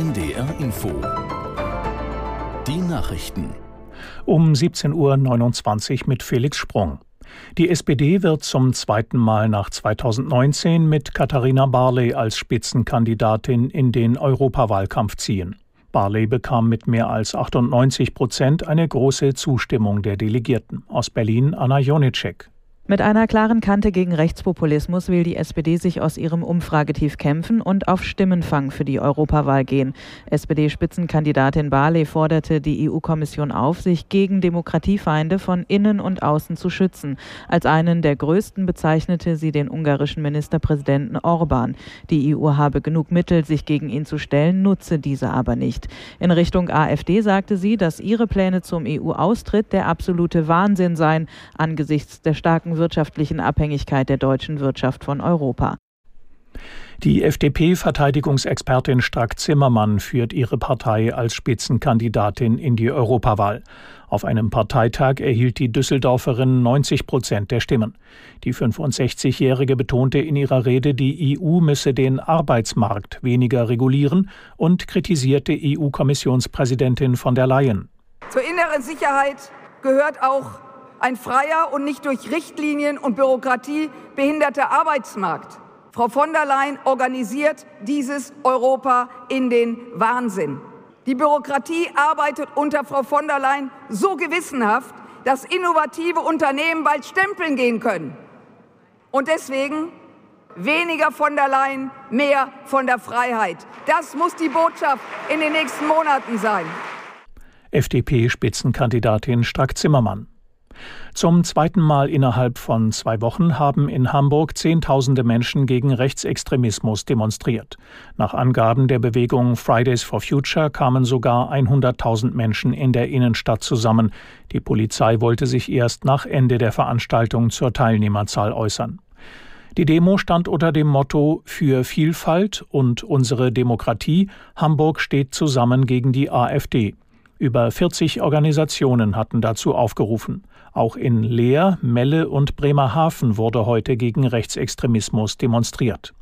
NDR Info. Die Nachrichten. Um 17.29 Uhr mit Felix Sprung. Die SPD wird zum zweiten Mal nach 2019 mit Katharina Barley als Spitzenkandidatin in den Europawahlkampf ziehen. Barley bekam mit mehr als 98 Prozent eine große Zustimmung der Delegierten. Aus Berlin Anna Jonicek. Mit einer klaren Kante gegen Rechtspopulismus will die SPD sich aus ihrem Umfragetief kämpfen und auf Stimmenfang für die Europawahl gehen. SPD-Spitzenkandidatin Barley forderte die EU-Kommission auf, sich gegen Demokratiefeinde von innen und außen zu schützen. Als einen der größten bezeichnete sie den ungarischen Ministerpräsidenten Orban. Die EU habe genug Mittel, sich gegen ihn zu stellen, nutze diese aber nicht. In Richtung AfD sagte sie, dass ihre Pläne zum EU-Austritt der absolute Wahnsinn seien angesichts der starken wirtschaftlichen Abhängigkeit der deutschen Wirtschaft von Europa. Die FDP-Verteidigungsexpertin Strack-Zimmermann führt ihre Partei als Spitzenkandidatin in die Europawahl. Auf einem Parteitag erhielt die Düsseldorferin 90 Prozent der Stimmen. Die 65-Jährige betonte in ihrer Rede, die EU müsse den Arbeitsmarkt weniger regulieren und kritisierte EU-Kommissionspräsidentin von der Leyen. Zur inneren Sicherheit gehört auch ein freier und nicht durch Richtlinien und Bürokratie behinderter Arbeitsmarkt. Frau von der Leyen organisiert dieses Europa in den Wahnsinn. Die Bürokratie arbeitet unter Frau von der Leyen so gewissenhaft, dass innovative Unternehmen bald stempeln gehen können. Und deswegen weniger von der Leyen, mehr von der Freiheit. Das muss die Botschaft in den nächsten Monaten sein. FDP-Spitzenkandidatin Strack-Zimmermann. Zum zweiten Mal innerhalb von zwei Wochen haben in Hamburg Zehntausende Menschen gegen Rechtsextremismus demonstriert. Nach Angaben der Bewegung Fridays for Future kamen sogar 100.000 Menschen in der Innenstadt zusammen. Die Polizei wollte sich erst nach Ende der Veranstaltung zur Teilnehmerzahl äußern. Die Demo stand unter dem Motto Für Vielfalt und unsere Demokratie. Hamburg steht zusammen gegen die AfD. Über 40 Organisationen hatten dazu aufgerufen. Auch in Leer, Melle und Bremerhaven wurde heute gegen Rechtsextremismus demonstriert.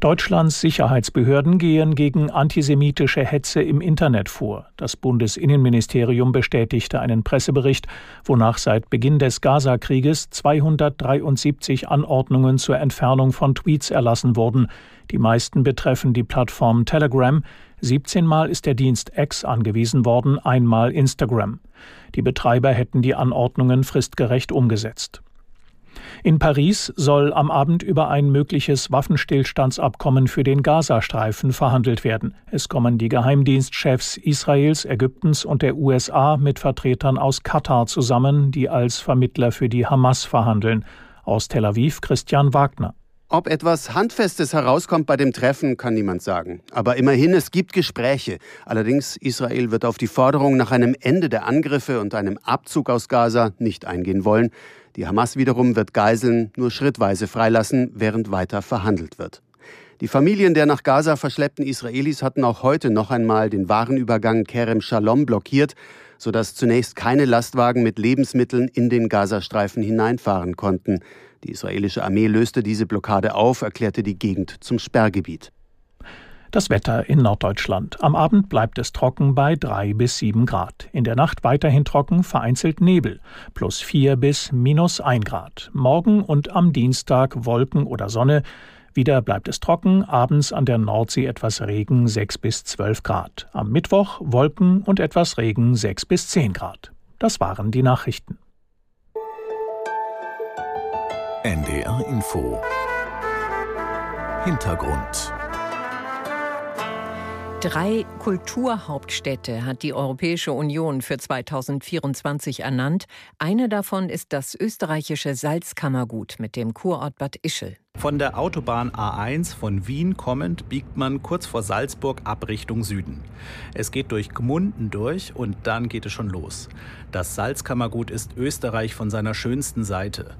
Deutschlands Sicherheitsbehörden gehen gegen antisemitische Hetze im Internet vor. Das Bundesinnenministerium bestätigte einen Pressebericht, wonach seit Beginn des Gaza-Krieges 273 Anordnungen zur Entfernung von Tweets erlassen wurden. Die meisten betreffen die Plattform Telegram. 17 Mal ist der Dienst X angewiesen worden, einmal Instagram. Die Betreiber hätten die Anordnungen fristgerecht umgesetzt. In Paris soll am Abend über ein mögliches Waffenstillstandsabkommen für den Gazastreifen verhandelt werden. Es kommen die Geheimdienstchefs Israels, Ägyptens und der USA mit Vertretern aus Katar zusammen, die als Vermittler für die Hamas verhandeln. Aus Tel Aviv Christian Wagner. Ob etwas Handfestes herauskommt bei dem Treffen, kann niemand sagen. Aber immerhin, es gibt Gespräche. Allerdings, Israel wird auf die Forderung nach einem Ende der Angriffe und einem Abzug aus Gaza nicht eingehen wollen. Die Hamas wiederum wird Geiseln nur schrittweise freilassen, während weiter verhandelt wird. Die Familien der nach Gaza verschleppten Israelis hatten auch heute noch einmal den Warenübergang Kerem Shalom blockiert, sodass zunächst keine Lastwagen mit Lebensmitteln in den Gazastreifen hineinfahren konnten. Die israelische Armee löste diese Blockade auf, erklärte die Gegend zum Sperrgebiet. Das Wetter in Norddeutschland. Am Abend bleibt es trocken bei 3 bis 7 Grad. In der Nacht weiterhin trocken, vereinzelt Nebel. Plus 4 bis minus 1 Grad. Morgen und am Dienstag Wolken oder Sonne. Wieder bleibt es trocken, abends an der Nordsee etwas Regen 6 bis 12 Grad. Am Mittwoch Wolken und etwas Regen 6 bis 10 Grad. Das waren die Nachrichten. NDR Info Hintergrund Drei Kulturhauptstädte hat die Europäische Union für 2024 ernannt. Eine davon ist das österreichische Salzkammergut mit dem Kurort Bad Ischl. Von der Autobahn A1 von Wien kommend biegt man kurz vor Salzburg ab Richtung Süden. Es geht durch Gmunden durch und dann geht es schon los. Das Salzkammergut ist Österreich von seiner schönsten Seite.